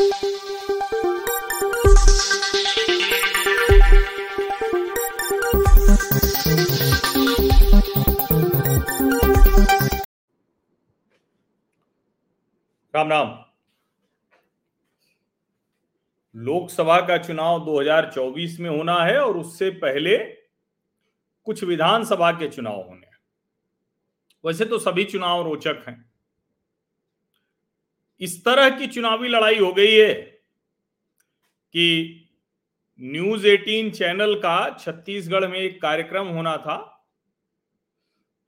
राम राम लोकसभा का चुनाव 2024 में होना है और उससे पहले कुछ विधानसभा के चुनाव होने हैं। वैसे तो सभी चुनाव रोचक हैं। इस तरह की चुनावी लड़ाई हो गई है कि न्यूज़ 18 चैनल का छत्तीसगढ़ में एक कार्यक्रम होना था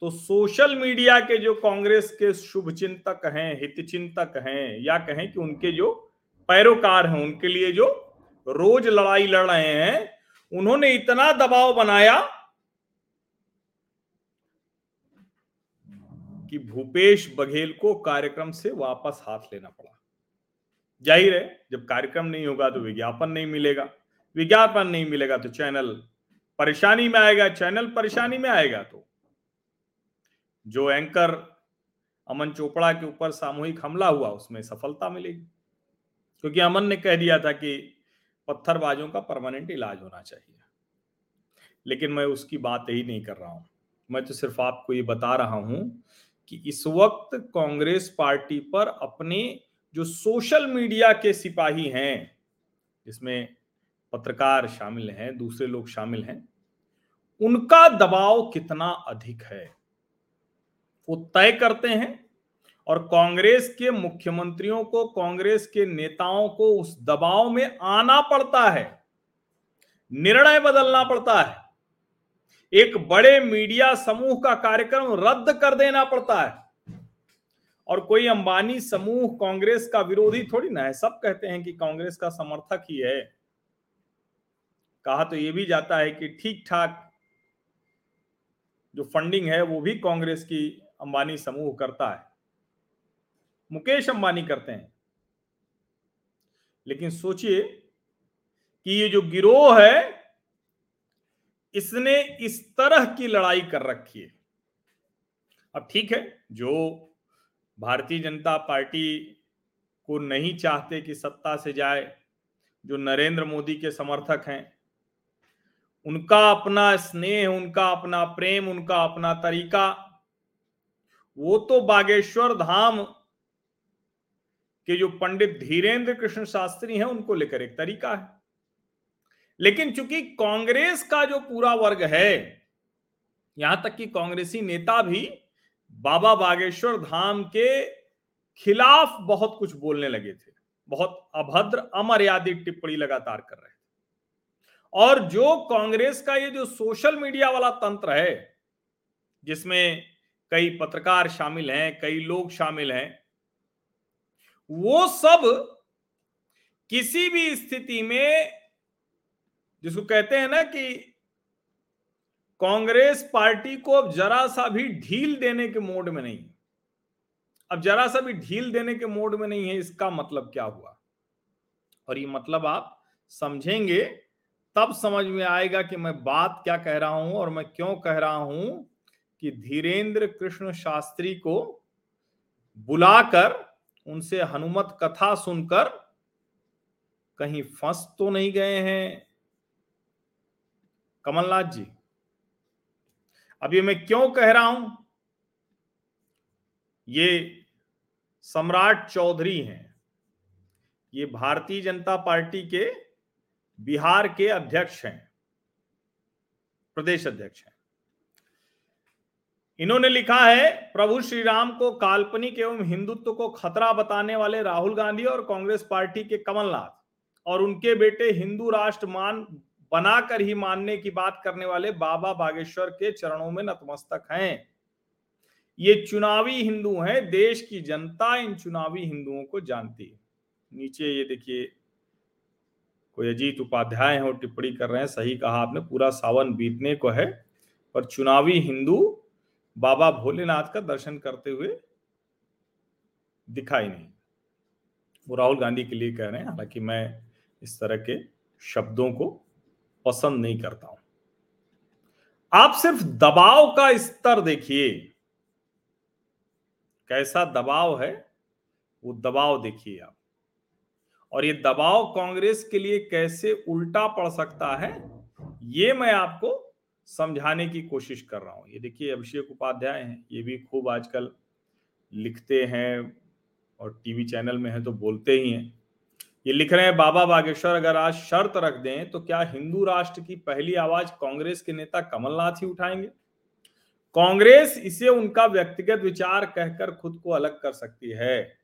तो सोशल मीडिया के जो कांग्रेस के शुभ चिंतक हैं हित चिंतक हैं, या कहें कि उनके जो पैरोकार हैं, उनके लिए जो रोज लड़ाई लड़ रहे हैं, उन्होंने इतना दबाव बनाया कि भूपेश बघेल को कार्यक्रम से वापस हाथ लेना पड़ा। ज़ाहिर है जब कार्यक्रम नहीं होगा तो विज्ञापन नहीं मिलेगा। विज्ञापन नहीं मिलेगा तो चैनल परेशानी में आएगा, चैनल परेशानी में आएगा तो। जो एंकर अमन चोपड़ा के ऊपर सामूहिक हमला हुआ, उसमें सफलता मिलेगी। क्योंकि अमन ने कह दिया था कि पत्थरबाजों का परमानेंट इलाज होना चाहिए। लेकिन मैं उसकी बात ही नहीं कर रहा हूँ। मैं तो सिर्फ़ आपको ये बता रहा हूँ कि इस वक्त कांग्रेस पार्टी पर अपने जो सोशल मीडिया के सिपाही हैं, जिसमें पत्रकार शामिल हैं, दूसरे लोग शामिल हैं, उनका दबाव कितना अधिक है? वो तय करते हैं और कांग्रेस के मुख्यमंत्रियों को, कांग्रेस के नेताओं को उस दबाव में आना पड़ता है। निर्णय बदलना पड़ता है। एक बड़े मीडिया समूह का कार्यक्रम रद्द कर देना पड़ता है। और कोई अंबानी समूह कांग्रेस का विरोधी थोड़ी ना है। सब कहते हैं कि कांग्रेस का समर्थक ही है। कहा तो यह भी जाता है कि ठीक ठाक जो फंडिंग है, वो भी कांग्रेस की अंबानी समूह करता है। मुकेश अंबानी करते हैं। लेकिन सोचिए कि ये जो गिरोह है इसने इस तरह की लड़ाई कर रखी है। अब ठीक है, जो भारतीय जनता पार्टी को नहीं चाहते कि सत्ता से जाए, जो नरेंद्र मोदी के समर्थक हैं, उनका अपना स्नेह, उनका अपना प्रेम, उनका अपना तरीका, वो तो बागेश्वर धाम के जो पंडित धीरेन्द्र कृष्ण शास्त्री हैं, उनको लेकर एक तरीका है। लेकिन चूँकि कांग्रेस का जो पूरा वर्ग है, यहाँ तक कि कांग्रेसी नेता भी बाबा बागेश्वर धाम के खिलाफ बहुत कुछ बोलने लगे थे। बहुत अभद्र, अमर्यादित टिप्पणी लगातार कर रहे थे। और जो कांग्रेस का ये जो सोशल मीडिया वाला तंत्र है, जिसमें कई पत्रकार शामिल हैं, कई लोग शामिल हैं, वो सब किसी भी स्थिति में जिसको कहते हैं ना कि कांग्रेस पार्टी को अब जरा सा भी ढील देने के मोड में नहीं अब जरा सा भी ढील देने के मोड में नहीं है, इसका मतलब क्या हुआ? और ये मतलब आप समझेंगे, तब समझ में आएगा कि मैं बात क्या कह रहा हूँ और मैं क्यों कह रहा हूँ कि धीरेन्द्र कृष्ण शास्त्री को बुलाकर, उनसे हनुमत कथा सुनकर कहीं फंस तो नहीं गए हैं। कमलनाथ जी अब ये मैं क्यों कह रहा हूँ? ये सम्राट चौधरी हैं। ये भारतीय जनता पार्टी के बिहार के अध्यक्ष हैं, प्रदेश अध्यक्ष हैं। इन्होंने लिखा है, प्रभु श्री राम को काल्पनिक एवं हिंदुत्व को खतरा बताने वाले राहुल गांधी और कांग्रेस पार्टी के कमलनाथ और उनके बेटे हिंदू राष्ट्र मान बनाकर ही मानने की बात करने वाले बाबा बागेश्वर के चरणों में नतमस्तक हैं। ये चुनावी हिंदू हैं, देश की जनता इन चुनावी हिंदुओं को जानती है। नीचे ये देखिए, कोई अजीत उपाध्याय है और टिप्पणी कर रहे हैं, सही कहा आपने, पूरा सावन बीतने को है, पर चुनावी हिंदू बाबा भोलेनाथ का दर्शन करते हुए दिखाई नहीं। वो राहुल गांधी के लिए कह रहे हैं, हालाँकि मैं इस तरह के शब्दों को पसंद नहीं करता हूँ। आप सिर्फ़ दबाव का स्तर देखिए। कैसा दबाव है, वो दबाव देखिए आप। और ये दबाव कांग्रेस के लिए कैसे उल्टा पड़ सकता है, ये मैं आपको समझाने की कोशिश कर रहा हूँ। ये देखिए, अभिषेक उपाध्याय हैं, ये भी खूब आजकल लिखते हैं और टीवी चैनल में है तो बोलते ही हैं। ये लिख रहे हैं, बाबा बागेश्वर, अगर आज शर्त रख दें तो क्या हिंदू राष्ट्र की पहली आवाज़ कांग्रेस के नेता कमलनाथ ही उठाएँगे? कांग्रेस इसे उनका व्यक्तिगत विचार कहकर खुद को अलग कर सकती है।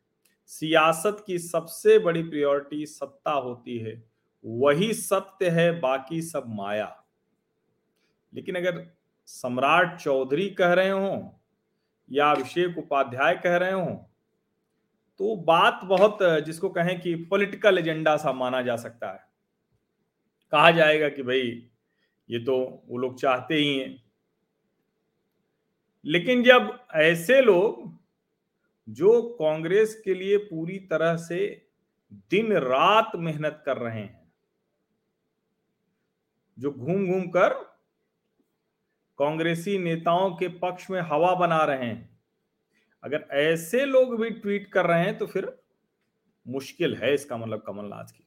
सियासत की सबसे बड़ी प्रायोरिटी सत्ता होती है। वही सत्य है, बाकी सब माया। लेकिन अगर सम्राट चौधरी कह रहे हो, या अभिषेक उपाध्याय कह रहे हो तो बात बहुत जिसको कहें कि पॉलिटिकल एजेंडा सा माना जा सकता है। कहा जाएगा कि भाई, ये तो वो लोग चाहते ही हैं। लेकिन जब ऐसे लोग, जो कांग्रेस के लिए पूरी तरह से दिन रात मेहनत कर रहे हैं, जो घूम घूम कर कांग्रेसी नेताओं के पक्ष में हवा बना रहे हैं अगर ऐसे लोग भी ट्वीट कर रहे हैं तो फिर मुश्किल है इसका मतलब कमलनाथ की।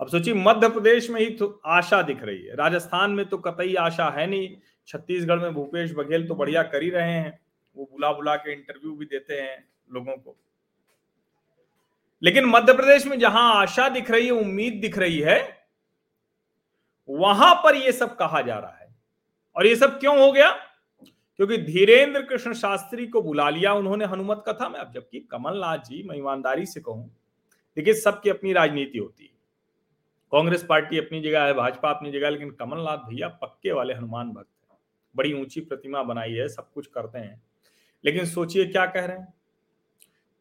अब सोचिए, मध्य प्रदेश में ही तो आशा दिख रही है। राजस्थान में तो कतई आशा है नहीं। छत्तीसगढ़ में भूपेश बघेल तो बढ़िया कर ही रहे हैं। वो बुला बुला के इंटरव्यू भी देते हैं लोगों को। लेकिन मध्य प्रदेश में जहाँ आशा दिख रही है, उम्मीद दिख रही है, वहाँ पर यह सब कहा जा रहा है। और ये सब क्यों हो गया? क्योंकि धीरेन्द्र कृष्ण शास्त्री को बुला लिया उन्होंने हनुमत कथा में। अब जबकि कमलनाथ जी, मैं ईमानदारी से कहूँ, देखिए, सबकी अपनी राजनीति होती है। कांग्रेस पार्टी अपनी जगह है, भाजपा अपनी जगह लेकिन कमलनाथ भैया पक्के वाले हनुमान भक्त हैं। बड़ी ऊँची प्रतिमा बनाई है, सब कुछ करते हैं। लेकिन सोचिए, क्या कह रहे हैं?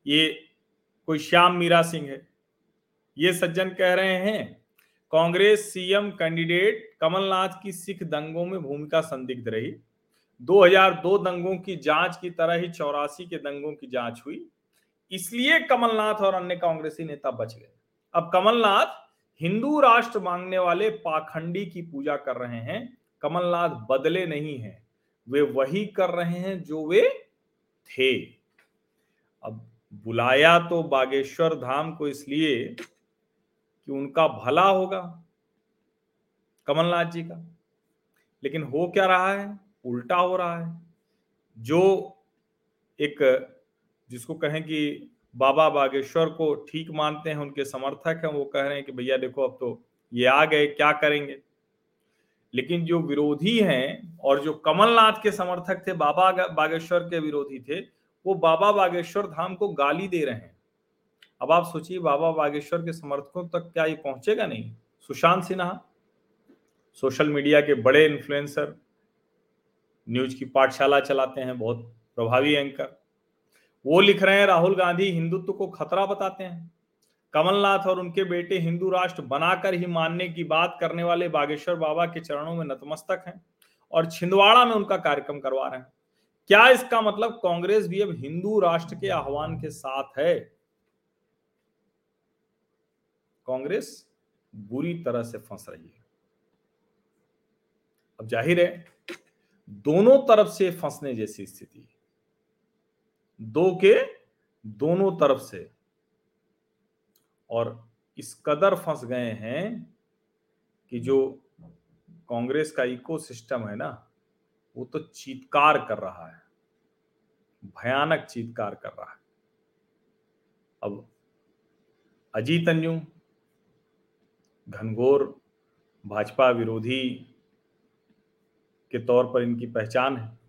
ये कोई श्याम मीरा सिंह है। ये सज्जन कह रहे हैं, कांग्रेस सीएम कैंडिडेट कमलनाथ की सिख दंगों में भूमिका संदिग्ध रही। 2002 दंगों की जाँच की तरह ही चौरासी के दंगों की जाँच हुई। इसलिए कमलनाथ और अन्य कांग्रेसी नेता बच गए। अब कमलनाथ हिंदू राष्ट्र मांगने वाले पाखंडी की पूजा कर रहे हैं। कमलनाथ बदले नहीं हैं। वे वही कर रहे हैं जो वे थे। अब बुलाया तो बागेश्वर धाम को इसलिए कि उनका भला होगा। कमलनाथ जी का। लेकिन हो क्या रहा है? उल्टा हो रहा है, जो एक, जिसको कहें कि बाबा बागेश्वर को ठीक मानते हैं, उनके समर्थक हैं, वो कह रहे हैं कि भैया देखो अब तो ये आ गए, क्या करेंगे? लेकिन जो विरोधी हैं और जो कमलनाथ के समर्थक थे, बाबा बागेश्वर के विरोधी थे, वो बाबा बागेश्वर धाम को गाली दे रहे हैं। अब आप सोचिए, बाबा बागेश्वर के समर्थकों तक क्या ये पहुंचेगा नहीं? सुशांत सिन्हा, सोशल मीडिया के बड़े इन्फ्लुएंसर न्यूज़ की पाठशाला चलाते हैं, बहुत प्रभावी एंकर वो लिख रहे हैं, राहुल गांधी हिंदुत्व को खतरा बताते हैं। कमलनाथ और उनके बेटे हिंदू राष्ट्र बनाकर ही मानने की बात करने वाले बागेश्वर बाबा के चरणों में नतमस्तक हैं और छिंदवाड़ा में उनका कार्यक्रम करवा रहे हैं। क्या इसका मतलब कांग्रेस भी अब हिंदू राष्ट्र के आह्वान के साथ है? कांग्रेस बुरी तरह से फंस रही है। अब ज़ाहिर है दोनों तरफ़ से फंसने जैसी स्थिति। दो के दोनों तरफ़ से। और इस कदर फंस गए हैं कि जो कांग्रेस का इकोसिस्टम है ना, वो तो चीतकार कर रहा है। भयानक चीतकार कर रहा है। अब अजीत अंजुम घनघोर भाजपा विरोधी के तौर पर इनकी पहचान है।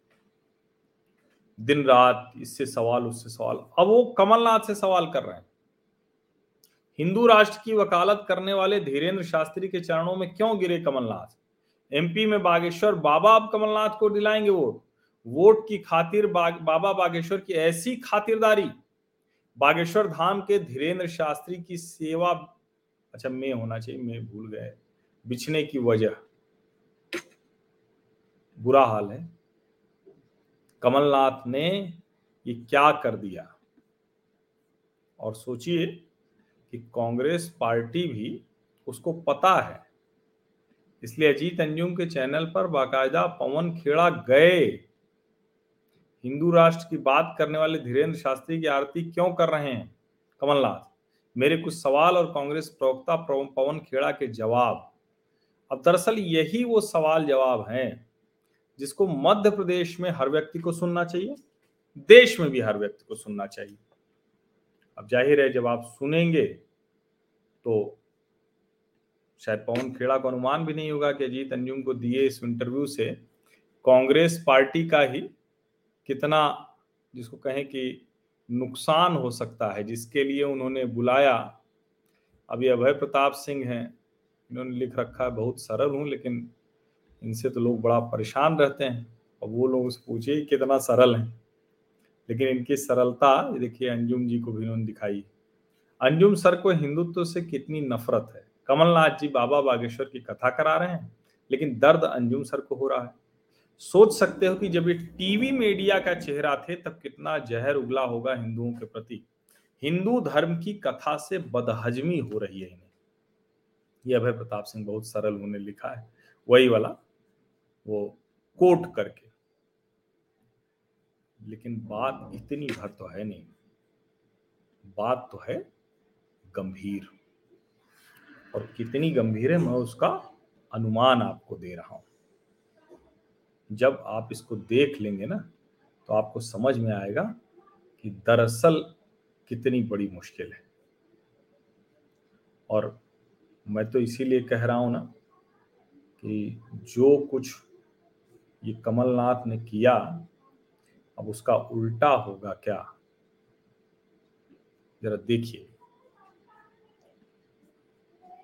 दिन रात इससे सवाल उससे सवाल। अब वो कमलनाथ से सवाल कर रहे हैं। हिंदू राष्ट्र की वकालत करने वाले धीरेन्द्र शास्त्री के चरणों में क्यों गिरे कमलनाथ? एमपी में बागेश्वर बाबा अब कमलनाथ को दिलाएँगे वोट। वोट की खातिर बाग, बाबा बागेश्वर की ऐसी खातिरदारी। बागेश्वर धाम के धीरेन्द्र शास्त्री की सेवा अच्छा मैं होना चाहिए मैं भूल गए। बिछने की वजह। बुरा हाल है। कमलनाथ ने ये क्या कर दिया? और सोचिए कि कांग्रेस पार्टी भी उसको पता है। इसलिए अजीत अंजुम के चैनल पर बाकायदा पवन खेड़ा गए। हिंदू राष्ट्र की बात करने वाले धीरेन्द्र शास्त्री की आरती क्यों कर रहे हैं? कमलनाथ, मेरे कुछ सवाल और कांग्रेस प्रवक्ता पवन खेड़ा के जवाब। अब दरअसल यही वो सवाल जवाब हैं जिसको मध्य प्रदेश में हर व्यक्ति को सुनना चाहिए, देश में भी हर व्यक्ति को सुनना चाहिए। अब ज़ाहिर है, जब आप सुनेंगे तो शायद पवन खेड़ा को अनुमान भी नहीं होगा कि अजीत अंजुम को दिए इस इंटरव्यू से कांग्रेस पार्टी का ही कितना, जिसको कहें कि नुकसान हो सकता है, जिसके लिए उन्होंने बुलाया। अभी अभय प्रताप सिंह हैं, इन्होंने लिख रखा है, बहुत सरल हूँ, लेकिन इनसे तो लोग बड़ा परेशान रहते हैं और वो लोग उससे पूछे कितना सरल है। लेकिन इनकी सरलता देखिए, अंजुम जी को भी उन्होंने दिखाई। अंजुम सर को हिंदुत्व से कितनी नफरत है। कमलनाथ जी बाबा बागेश्वर की कथा करा रहे हैं, लेकिन दर्द अंजुम सर को हो रहा है। सोच सकते हो कि जब ये टीवी मीडिया का चेहरा थे, तब कितना जहर उगला होगा हिंदुओं के प्रति। हिंदू धर्म की कथा से बदहजमी हो रही है इन्हें। ये अभय प्रताप सिंह बहुत सरल उन्होंने लिखा है। वही वाला। वो कोट करके। लेकिन बात इतनी भर तो है नहीं। बात तो है गंभीर। और कितनी गंभीर है मैं उसका अनुमान आपको दे रहा हूँ। जब आप इसको देख लेंगे ना तो आपको समझ में आएगा कि दरअसल कितनी बड़ी मुश्किल है। और मैं तो इसीलिए कह रहा हूँ ना कि जो कुछ ये कमलनाथ ने किया, अब उसका उल्टा होगा क्या? जरा देखिए।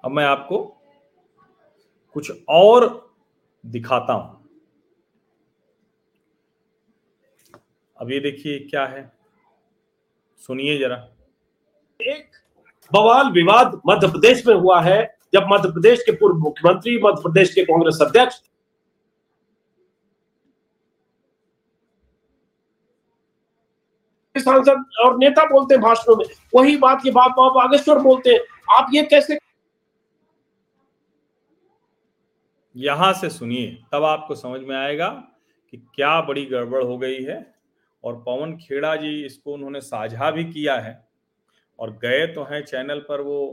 अब मैं आपको कुछ और दिखाता हूँ। अब ये देखिए क्या है। सुनिए जरा। एक बवाल विवाद मध्य प्रदेश में हुआ है, जब मध्य प्रदेश के पूर्व मुख्यमंत्री, मध्य प्रदेश के कांग्रेस अध्यक्ष सांसद और नेता बोलते हैं भाषणों में वही बात ये बाप बाप बागेश्वर बोलते हैं। आप ये कैसे यहाँ से सुनिए तब आपको समझ में आएगा कि क्या बड़ी गड़बड़ हो गई है और पवन खेड़ा जी इसको उन्होंने साझा भी किया है और गए तो हैं चैनल पर वो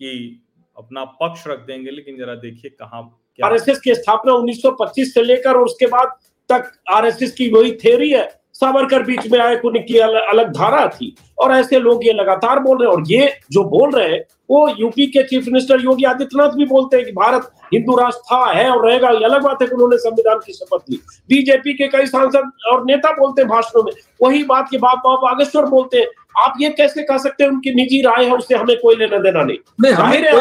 कि अपना पक्ष रख देंगे लेकिन जरा देखिए कहाँ आरएसएस की स्थापना 1925 से लेकर और उसके बाद तक आरएसएस की वही थेरी है। सावरकर बीच में आए उनकी अलग धारा थी। और ऐसे लोग ये लगातार बोल रहे हैं। और ये जो बोल रहे हैं वो यूपी के चीफ मिनिस्टर योगी आदित्यनाथ भी बोलते हैं कि भारत हिंदू राष्ट्र था है और रहेगा। ये अलग बात है कि उन्होंने संविधान की शपथ ली। बीजेपी के कई सांसद और नेता बोलते हैं भाषणों में। वही बात के बाप बाप बागेश्वर बोलते हैं। आप ये कैसे कह सकते हैं उनकी निजी राय है उससे हमें कोई लेना देना नहीं। ज़ाहिर है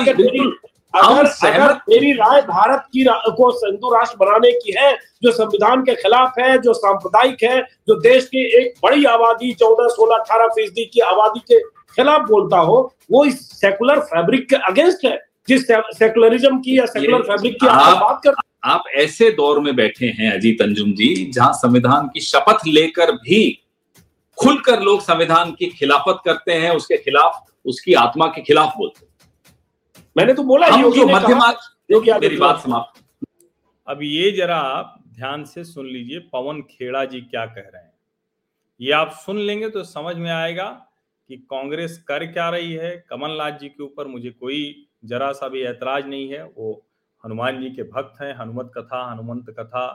अगर अगर मेरी राय भारत की रा, को हिंदू राष्ट्र बनाने की है जो संविधान के खिलाफ है जो सांप्रदायिक है जो देश की एक बड़ी आबादी चौदह सोलह अठारह फ़ीसदी की आबादी के खिलाफ बोलता हो वो इस सेकुलर फैब्रिक के अगेंस्ट है। जिस सेकुलरिज्म की या सेकुलर फैब्रिक की आप बात कर आप ऐसे दौर में बैठे हैं अजीत अंजुम जी जहाँ संविधान की शपथ लेकर भी खुलकर लोग संविधान की खिलाफत करते हैं उसके खिलाफ उसकी आत्मा के खिलाफ बोलते हैं। मैंने तो बोला जो मध्यमार्ग मेरी बात समाप्त। अब ये जरा आप ध्यान से सुन लीजिए पवन खेड़ा जी क्या कह रहे हैं। ये आप सुन लेंगे तो समझ में आएगा कि कांग्रेस कर क्या रही है। कमलनाथ जी के ऊपर मुझे कोई जरा सा भी ऐतराज नहीं है। वो हनुमान जी के भक्त हैं हनुमत कथा हनुमंत कथा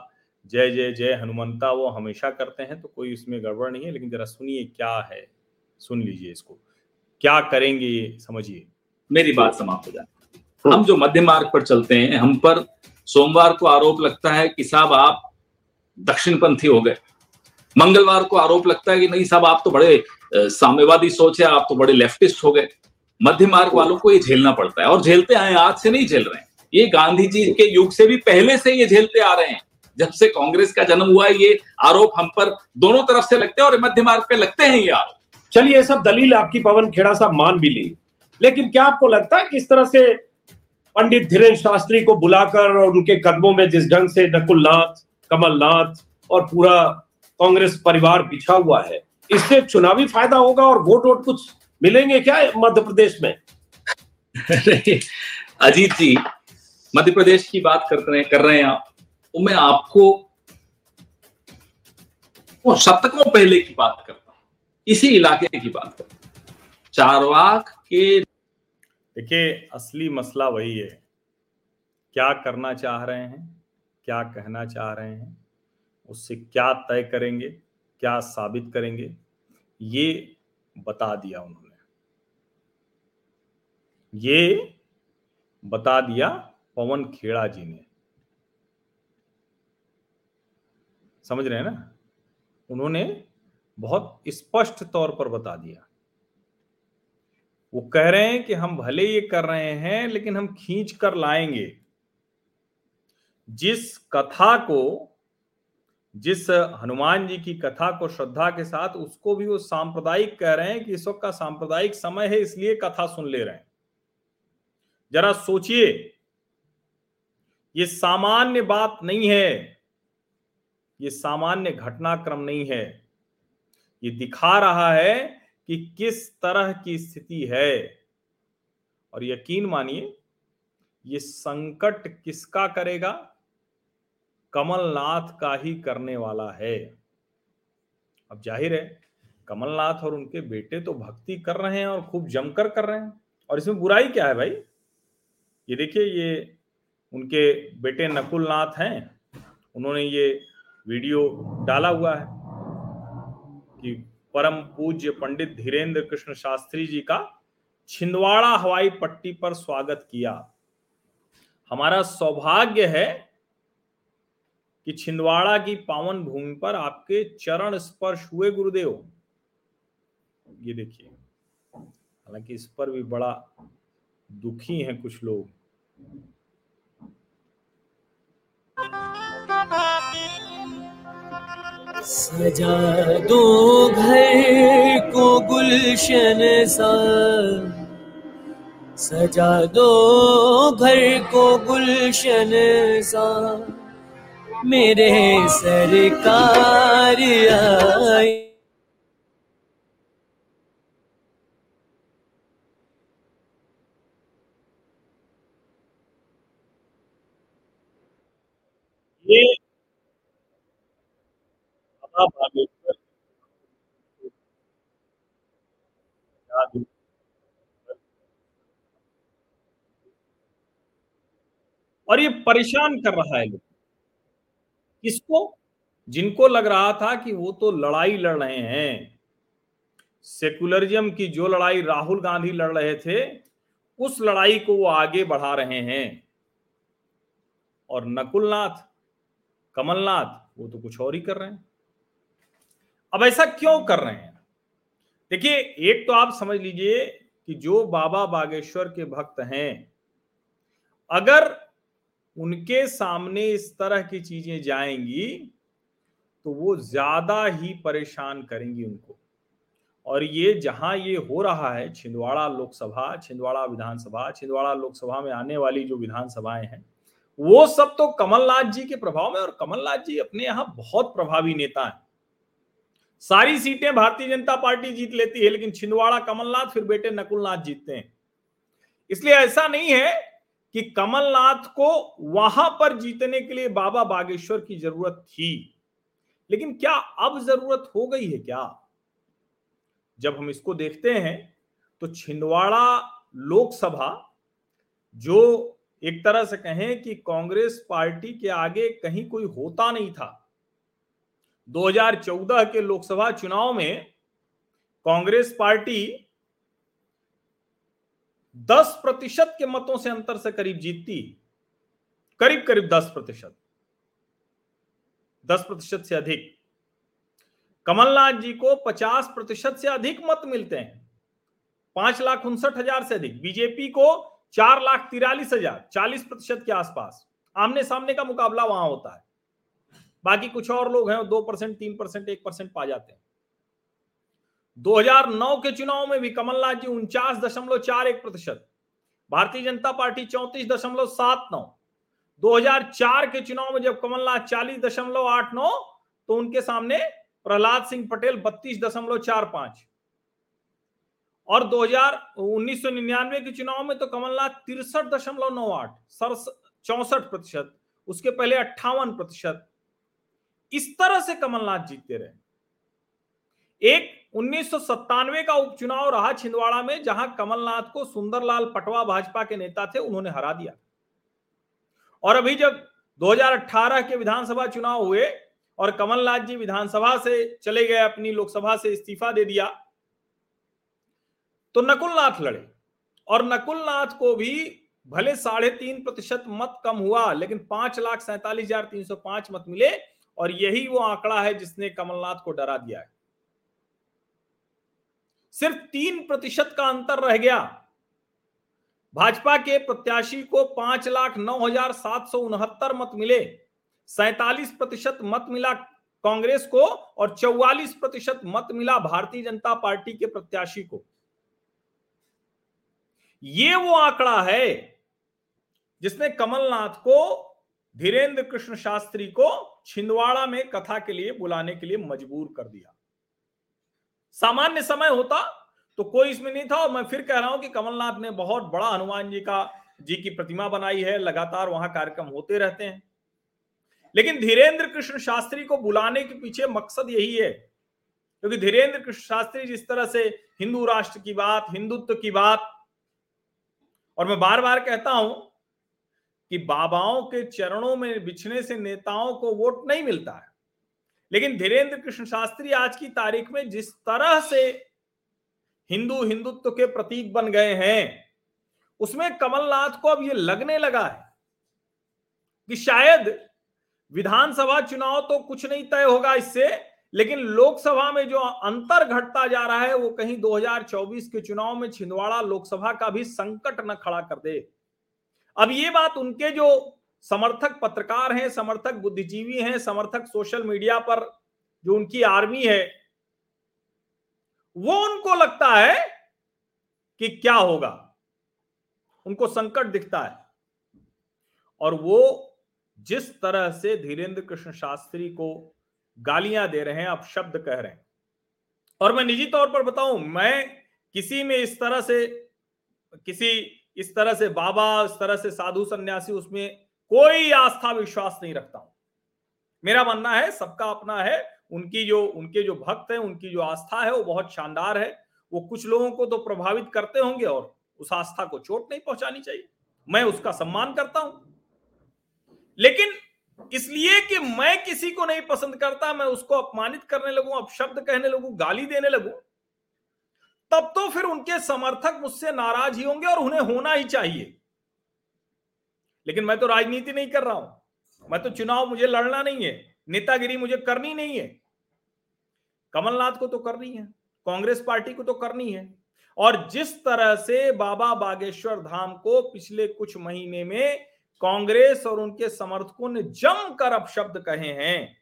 जय जय जय हनुमंता वो हमेशा करते हैं तो कोई इसमें गड़बड़ नहीं है। लेकिन जरा सुनिए क्या है सुन लीजिए इसको। क्या करेंगे ये समझिए। मेरी बात समाप्त हो जाए हम जो मध्य मार्ग पर चलते हैं हम पर सोमवार को आरोप लगता है कि साहब आप दक्षिणपंथी हो गए। मंगलवार को आरोप लगता है कि नहीं साहब आप तो बड़े साम्यवादी सोच है आप तो बड़े लेफ्टिस्ट हो गए। मध्य मार्ग वालों को ये झेलना पड़ता है और झेलते आए आज से नहीं झेल रहे हैं। ये गांधी जी के युग से भी पहले से ये झेलते आ रहे हैं। जब से कांग्रेस का जन्म हुआ है ये आरोप हम पर दोनों तरफ़ से लगते हैं और मध्य मार्ग पे लगते हैं ये आरोप। चलिए सब दलील आपकी पवन खेड़ा साहब मान भी ली। लेकिन क्या आपको लगता है किस तरह से पंडित धीरेन्द्र शास्त्री को बुलाकर और उनके कदमों में जिस ढंग से नकुलनाथ, कमलनाथ और पूरा कांग्रेस परिवार बिछा हुआ है, इससे चुनावी फ़ायदा होगा और वोट वोट कुछ मिलेंगे क्या मध्य प्रदेश में? अजीत जी, मध्य प्रदेश की बात कर रहे कर रहे हैं आप तो मैं आपको वो शतकों पहले की बात करता हूँ, इसी इलाके की बात करता हूँ। चारवाक के देखिए, असली मसला वही है। क्या करना चाह रहे हैं, क्या कहना चाह रहे हैं, उससे क्या तय करेंगे, क्या साबित करेंगे, ये बता दिया उन्होंने। ये बता दिया पवन खेड़ा जी ने। समझ रहे हैं ना? उन्होंने बहुत स्पष्ट तौर पर बता दिया। वो कह रहे हैं कि हम भले ये कर रहे हैं, लेकिन हम खींच कर लाएँगे। जिस कथा को, जिस हनुमान जी की कथा को श्रद्धा के साथ, उसको भी वो सांप्रदायिक कह रहे हैं कि इस वक्त का सांप्रदायिक समय है, इसलिए कथा सुन ले रहे हैं। जरा सोचिए, ये सामान्य बात नहीं है। ये सामान्य घटनाक्रम नहीं है। ये दिखा रहा है कि किस तरह की स्थिति है? और यकीन मानिए, ये संकट किसका करेगा? कमलनाथ का ही करने वाला है। अब ज़ाहिर है, कमलनाथ और उनके बेटे तो भक्ति कर रहे हैं और खूब जमकर कर रहे हैं। और इसमें बुराई क्या है भाई? ये देखिए, ये उनके बेटे नकुल नाथ हैं। उन्होंने ये वीडियो डाला हुआ है कि परम पूज्य पंडित धीरेन्द्र कृष्ण शास्त्री जी का छिंदवाड़ा हवाई पट्टी पर स्वागत किया। हमारा सौभाग्य है कि छिंदवाड़ा की पावन भूमि पर आपके चरण स्पर्श हुए गुरुदेव। ये देखिए, हालाँकि इस पर भी बड़ा दुखी हैं कुछ लोग। सजा दो घर को गुलशन सा। सजा दो घर को गुलशन सा। मेरे सरकार आई। और ये परेशान कर रहा है लोग। किसको? जिनको लग रहा था कि वो तो लड़ाई लड़ रहे हैं। सेकुलरिज्म की जो लड़ाई राहुल गांधी लड़ रहे थे, उस लड़ाई को वो आगे बढ़ा रहे हैं। और नकुलनाथ, कमलनाथ, वो तो कुछ और ही कर रहे हैं। अब ऐसा क्यों कर रहे हैं? देखिए, एक तो आप समझ लीजिए कि जो बाबा बागेश्वर के भक्त हैं, अगर उनके सामने इस तरह की चीज़ें जाएँगी तो वो ज़्यादा ही परेशान करेंगी उनको। और ये जहाँ ये हो रहा है, छिंदवाड़ा लोकसभा, छिंदवाड़ा विधानसभा, छिंदवाड़ा लोकसभा में आने वाली जो विधानसभाएँ हैं, वो सब तो कमलनाथ जी के प्रभाव में, और कमलनाथ जी अपने यहाँ बहुत प्रभावी नेता हैं। सारी सीटें भारतीय जनता पार्टी जीत लेती है, लेकिन छिंदवाड़ा कमलनाथ, फिर बेटे नकुलनाथ जीतते हैं। इसलिए ऐसा नहीं है कि कमलनाथ को वहाँ पर जीतने के लिए बाबा बागेश्वर की ज़रूरत थी। लेकिन क्या अब ज़रूरत हो गई है क्या? जब हम इसको देखते हैं तो छिंदवाड़ा लोकसभा, जो एक तरह से कहें कि कांग्रेस पार्टी के आगे कहीं कोई होता नहीं था। 2014 के लोकसभा चुनाव में कांग्रेस पार्टी 10 प्रतिशत के मतों से अंतर से करीब जीतती, करीब करीब 10 प्रतिशत। 10 प्रतिशत से अधिक। कमलनाथ जी को 50 प्रतिशत से अधिक मत मिलते हैं। पाँच लाख उनसठ हज़ार से अधिक। बीजेपी को चार लाख तिरालीस हज़ार, चालीस प्रतिशत के आसपास। आमने सामने का मुकाबला वहाँ होता है। बाकी कुछ और लोग हैं, दो परसेंट, तीन परसेंट, एक परसेंट पा जाते हैं। 2009 के चुनाव में भी कमलनाथ जी उनचास दशमलव चार एक प्रतिशत, भारतीय जनता पार्टी चौंतीस दशमलव सात नौ, दो के चुनाव में जब कमलनाथ चालीस दशमलव आठ नौ तो उनके सामने प्रहलाद सिंह पटेल बत्तीस दशमलव चार पाँच। और दो हज़ार उन्नीस सौ निन्यानवे के चुनाव में तो कमलनाथ तिरसठ दशमलव नौ आठ चौसठ प्रतिशत, उसके पहले अट्ठावन प्रतिशत। इस तरह से कमलनाथ जीतते रहे। एक उन्नीस सौ सत्तानवे का उपचुनाव रहा छिंदवाड़ा में, जहाँ कमलनाथ को सुंदरलाल पटवा भाजपा के नेता थे, उन्होंने हरा दिया और अभी जब 2018 के विधानसभा चुनाव हुए और कमलनाथ जी विधानसभा से चले गए, अपनी लोकसभा से इस्तीफा दे दिया तो नकुलनाथ लड़े। और नकुलनाथ को भी भले साढ़े तीन प्रतिशत मत कम हुआ, लेकिन पाँच लाख सैंतालीस हज़ार तीन सौ पाँच मत मिले, और यही वो आंकड़ा है जिसने कमलनाथ को डरा दिया है। सिर्फ़ तीन प्रतिशत का अंतर रह गया। भाजपा के प्रत्याशी को पाँच लाख नौ हज़ार सात सौ उनहत्तर मत मिले। सैतालीस प्रतिशत मत मिला कांग्रेस को और चौवालीस प्रतिशत मत मिला भारतीय जनता पार्टी के प्रत्याशी को। ये वो आंकड़ा है जिसने कमलनाथ को, धीरेन्द्र कृष्ण शास्त्री को छिंदवाड़ा में कथा के लिए बुलाने के लिए मजबूर कर दिया। सामान्य समय होता तो कोई इसमें नहीं था। और मैं फिर कह रहा हूँ कि कमलनाथ ने बहुत बड़ा हनुमान जी का, जी की प्रतिमा बनाई है। लगातार वहाँ कार्यक्रम होते रहते हैं। लेकिन धीरेन्द्र कृष्ण शास्त्री को बुलाने के पीछे मकसद यही है। क्योंकि धीरेन्द्र कृष्ण शास्त्री जिस तरह से हिंदू राष्ट्र की बात, हिंदुत्व की बात, और मैं बार बार कहता हूँ कि बाबाओं के चरणों में बिछने से नेताओं को वोट नहीं मिलता है। लेकिन धीरेन्द्र कृष्ण शास्त्री आज की तारीख में जिस तरह से हिंदू हिंदुत्व के प्रतीक बन गए हैं, उसमें कमलनाथ को अब ये लगने लगा है कि शायद विधानसभा चुनाव तो कुछ नहीं तय होगा इससे, लेकिन लोकसभा में जो अंतर घटता जा रहा है, वो कहीं 2024 के चुनाव में छिंदवाड़ा लोकसभा का भी संकट न खड़ा कर दे। अब ये बात उनके जो समर्थक पत्रकार हैं, समर्थक बुद्धिजीवी हैं, समर्थक सोशल मीडिया पर जो उनकी आर्मी है, वो उनको लगता है कि क्या होगा। उनको संकट दिखता है। और वो जिस तरह से धीरेन्द्र कृष्ण शास्त्री को गालियाँ दे रहे हैं अब शब्द कह रहे हैं। और मैं निजी तौर पर बताऊँ, मैं किसी में इस तरह से, किसी इस तरह से बाबा, इस तरह से साधु सन्यासी, उसमें कोई आस्था विश्वास नहीं रखता हूँ। मेरा मानना है, सबका अपना है, उनकी जो, उनके जो भक्त हैं, उनकी जो आस्था है, वो बहुत शानदार है। वो कुछ लोगों को तो प्रभावित करते होंगे और उस आस्था को चोट नहीं पहुंचानी चाहिए। मैं उसका सम्मान करता हूँ। लेकिन इसलिए कि मैं किसी को नहीं पसंद करता, मैं उसको अपमानित करने लगू, अपशब्द कहने लगू, गाली देने लगू, तब तो फिर उनके समर्थक मुझसे नाराज़ ही होंगे और उन्हें होना ही चाहिए। लेकिन मैं तो राजनीति नहीं कर रहा हूँ। मैं तो चुनाव मुझे लड़ना नहीं है, नेतागिरी मुझे करनी नहीं है। कमलनाथ को तो करनी है, कांग्रेस पार्टी को तो करनी है। और जिस तरह से बाबा बागेश्वर धाम को पिछले कुछ महीने में कांग्रेस और उनके समर्थकों ने जमकर अपशब्द कहे हैं,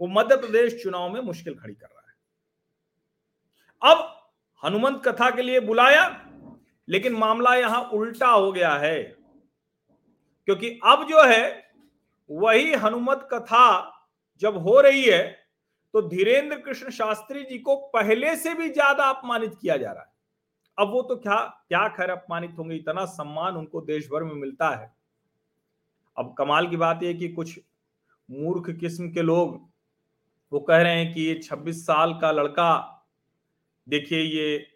वो मध्य प्रदेश चुनाव में मुश्किल खड़ी कर रहा है। अब हनुमंत कथा के लिए बुलाया, लेकिन मामला यहाँ उल्टा हो गया है। क्योंकि अब जो है, वही हनुमत कथा जब हो रही है तो धीरेन्द्र कृष्ण शास्त्री जी को पहले से भी ज़्यादा अपमानित किया जा रहा है। अब वो तो क्या क्या खैर अपमानित होंगे? इतना सम्मान उनको देश भर में मिलता है। अब कमाल की बात यह कि कुछ मूर्ख किस्म के लोग, वो कह रहे हैं कि ये 26 साल का लड़का, देखिए ये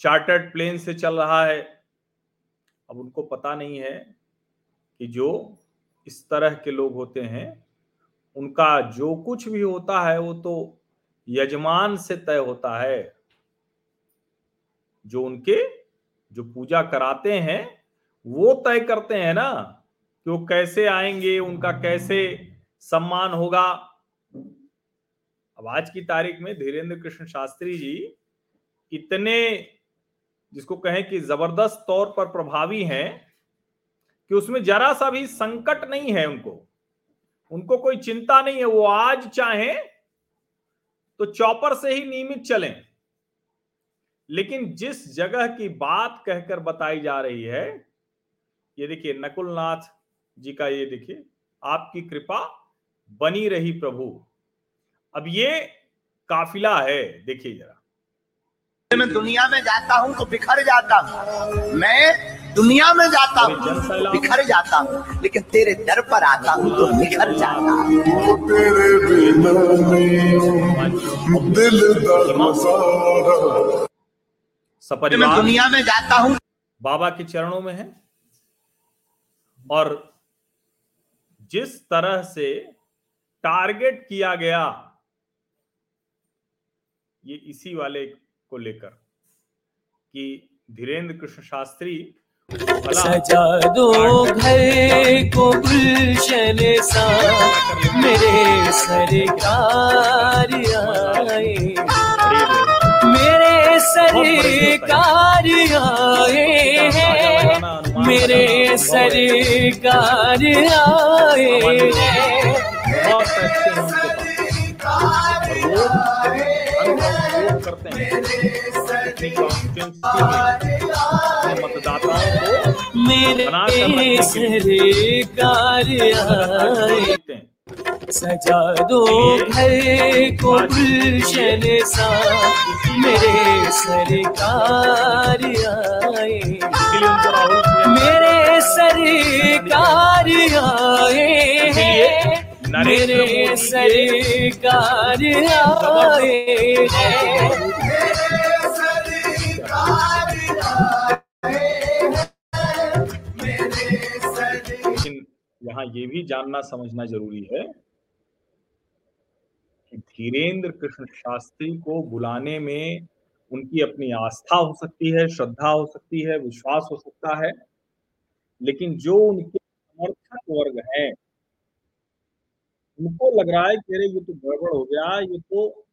चार्टर्ड प्लेन से चल रहा है। अब उनको पता नहीं है कि जो इस तरह के लोग होते हैं, उनका जो कुछ भी होता है, वो तो यजमान से तय होता है। जो उनके, जो पूजा कराते हैं, वो तय करते हैं ना कि वो कैसे आएँगे, उनका कैसे सम्मान होगा। अब आज की तारीख में धीरेन्द्र कृष्ण शास्त्री जी इतने, जिसको कहें कि ज़बरदस्त तौर पर प्रभावी हैं कि उसमें जरा सा भी संकट नहीं है उनको। उनको कोई चिंता नहीं है, वो आज चाहे तो चौपर से ही नियमित चलें। लेकिन जिस जगह की बात कहकर बताई जा रही है, ये देखिए, नकुलनाथ जी का ये देखिए, आपकी कृपा बनी रही प्रभु। अब ये काफिला है, देखिए जरा। मैं दुनिया में जाता हूँ तो बिखर जाता हूँ। मैं दुनिया में जाता हूँ बिखर जाता हूँ लेकिन तेरे दर पर आता हूँ तो निखर जाता हूँ। सारा मैं दुनिया में जाता हूँ। बाबा के चरणों में है। और जिस तरह से टारगेट किया गया ये इसी वाले को लेकर कि धीरेन्द्र कृष्ण शास्त्री सजा दो घर को गुलशन सा, मेरे सरकार आए। मेरे सरकार आए हैं मेरे सरकार आए। करते हैं। मतदाताओं को मेरे हैं। सजा दो घर को गुलशन सा। मेरे सरकार आए। मेरे सरकार आए मेरे सरकार आए। ये भी जानना, समझना ज़रूरी है कि धीरेन्द्र कृष्ण शास्त्री को बुलाने में उनकी अपनी आस्था हो सकती है, श्रद्धा हो सकती है, विश्वास हो सकता है। लेकिन जो उनके समर्थक वर्ग हैं, उनको लग रहा है कि अरे ये तो गड़बड़ हो गया, ये तो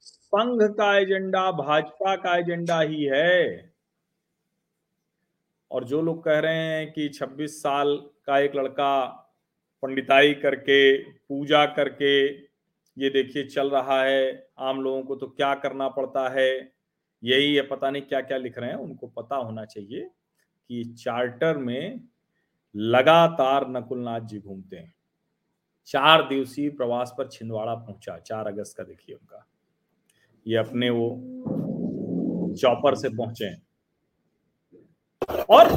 संघ का एजेंडा, भाजपा का एजेंडा ही है। और जो लोग कह रहे हैं कि 26 साल का एक लड़का पंडिताई करके, पूजा करके ये देखिए चल रहा है। आम लोगों को तो क्या करना पड़ता है? यही है पता नहीं क्या क्या लिख रहे हैं, उनको पता होना चाहिए कि चार्टर में लगातार नकुलनाथ जी घूमते हैं। चार दिवसीय प्रवास पर छिंदवाड़ा पहुँचा, चार अगस्त का देखिए उनका। ये अपने वो चौपर से पहुँचे हैं। और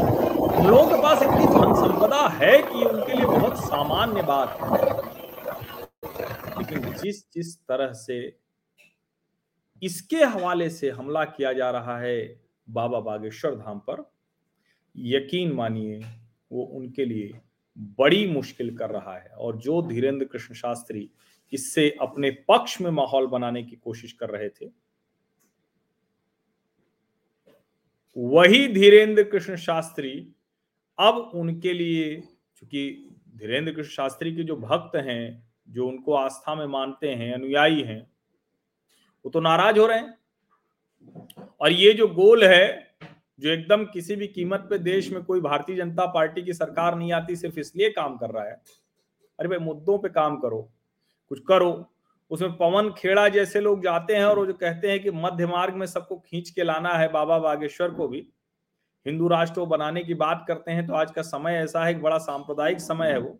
लोगों के पास इतनी धन संपदा है कि उनके लिए बहुत सामान्य बात है। लेकिन जिस जिस तरह से इसके हवाले से हमला किया जा रहा है बाबा बागेश्वर धाम पर, यकीन मानिए, वो उनके लिए बड़ी मुश्किल कर रहा है। और जो धीरेन्द्र कृष्ण शास्त्री इससे अपने पक्ष में माहौल बनाने की कोशिश कर रहे थे वही धीरेन्द्र कृष्ण शास्त्री अब उनके लिए, चूँकि धीरेन्द्र कृष्ण शास्त्री के जो भक्त हैं, जो उनको आस्था में मानते हैं, अनुयायी हैं, वो तो नाराज़ हो रहे हैं। और ये जो गोल है, जो एकदम किसी भी कीमत पे देश में कोई भारतीय जनता पार्टी की सरकार नहीं आती, सिर्फ़ इसलिए काम कर रहा है। अरे भाई, मुद्दों पे काम करो, कुछ करो उसमें पवन खेड़ा जैसे लोग जाते हैं और वो जो कहते हैं कि मध्य मार्ग में सबको खींच के लाना है बाबा बागेश्वर को भी। हिंदू राष्ट्र को बनाने की बात करते हैं तो आज का समय ऐसा है कि बड़ा सांप्रदायिक समय है वो।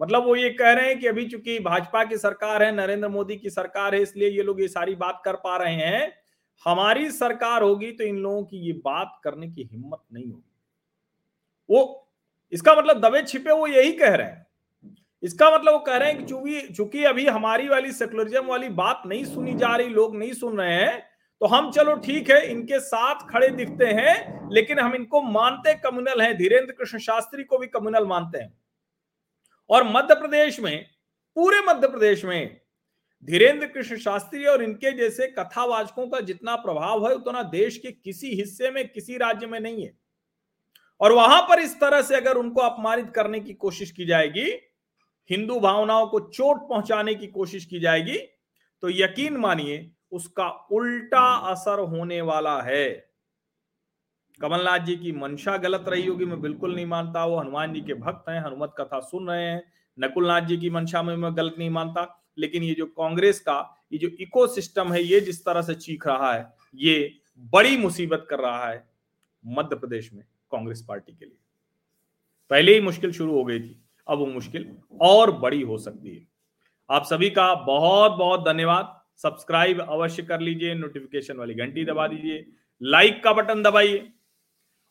मतलब वो ये कह रहे हैं कि अभी चूँकि भाजपा की सरकार है, नरेंद्र मोदी की सरकार है, इसलिए ये लोग ये सारी बात कर पा रहे हैं। हमारी सरकार होगी तो इन लोगों की ये बात करने की हिम्मत नहीं होगी। वो, इसका मतलब दबे छिपे वो यही कह रहे हैं। इसका मतलब वो कह रहे हैं कि चूँकि चूँकि अभी हमारी वाली सेकुलरिज्म वाली बात नहीं सुनी जा रही, लोग नहीं सुन रहे हैं तो हम चलो ठीक है, इनके साथ खड़े दिखते हैं, लेकिन हम इनको मानते कम्युनल हैं। धीरेन्द्र कृष्ण शास्त्री को भी कम्युनल मानते हैं। और मध्य प्रदेश में, पूरे मध्य प्रदेश में धीरेन्द्र कृष्ण शास्त्री और इनके जैसे कथावाचकों का जितना प्रभाव है, उतना देश के किसी हिस्से में, किसी राज्य में नहीं है। और वहाँ पर इस तरह से अगर उनको अपमानित करने की कोशिश की जाएगी हिंदू भावनाओं को चोट पहुँचाने की कोशिश की जाएगी तो यकीन मानिए, उसका उल्टा असर होने वाला है। कमलनाथ जी की मंशा गलत रही होगी, मैं बिल्कुल नहीं मानता। वो हनुमान जी के भक्त हैं, हनुमत कथा सुन रहे हैं। नकुलनाथ जी की मंशा में मैं गलत नहीं मानता, लेकिन ये जो कांग्रेस का, ये जो इको सिस्टम है, ये जिस तरह से चीख रहा है, ये बड़ी मुसीबत कर रहा है मध्य प्रदेश में कांग्रेस पार्टी के लिए। पहले ही मुश्किल शुरू हो गई थी। अब वो मुश्किल और बड़ी हो सकती है। आप सभी का बहुत बहुत धन्यवाद। सब्सक्राइब अवश्य कर लीजिए नोटिफिकेशन वाली घंटी दबा दीजिए लाइक का बटन दबाइए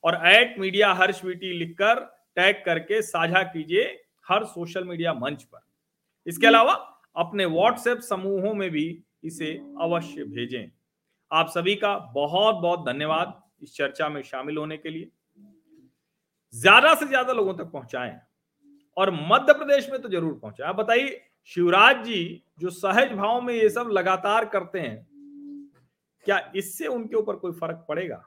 और एट मीडिया हर्ष वीटी लिखकर टैग करके साझा कीजिए हर सोशल मीडिया मंच पर। इसके अलावा अपने व्हाट्सएप समूहों में भी इसे अवश्य भेजें। आप सभी का बहुत बहुत धन्यवाद इस चर्चा में शामिल होने के लिए। ज़्यादा से ज़्यादा लोगों तक पहुंचाएँ। और मध्य प्रदेश में तो ज़रूर पहुँचे। आप बताइए, शिवराज जी जो सहज भाव में ये सब लगातार करते हैं, क्या इससे उनके ऊपर कोई फ़र्क पड़ेगा?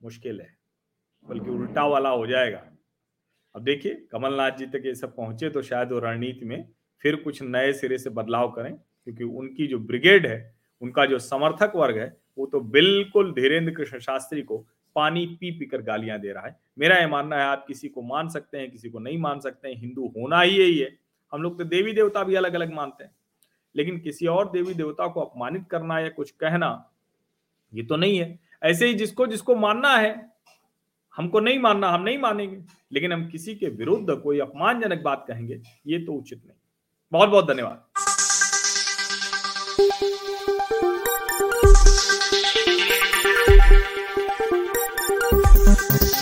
मुश्किल है, बल्कि उल्टा वाला हो जाएगा। अब देखिए, कमलनाथ जी तक ये सब पहुँचे तो शायद वो रणनीति में फिर कुछ नए सिरे से बदलाव करें, क्योंकि उनकी जो ब्रिगेड है, उनका जो समर्थक वर्ग है, वो तो बिल्कुल धीरेन्द्र कृष्ण शास्त्री को पानी पी पी कर गालियाँ दे रहा है। मेरा ये मानना है, आप किसी को मान सकते हैं, किसी को नहीं मान सकते हैं, हिंदू होना ही यही है। हम लोग तो देवी देवता भी अलग अलग मानते हैं। लेकिन किसी और देवी देवता को अपमानित करना या कुछ कहना, ये तो नहीं है। ऐसे ही जिसको जिसको मानना है, हमको नहीं मानना, हम नहीं मानेंगे। लेकिन हम किसी के विरुद्ध कोई अपमानजनक बात कहेंगे, ये तो उचित नहीं। बहुत बहुत धन्यवाद।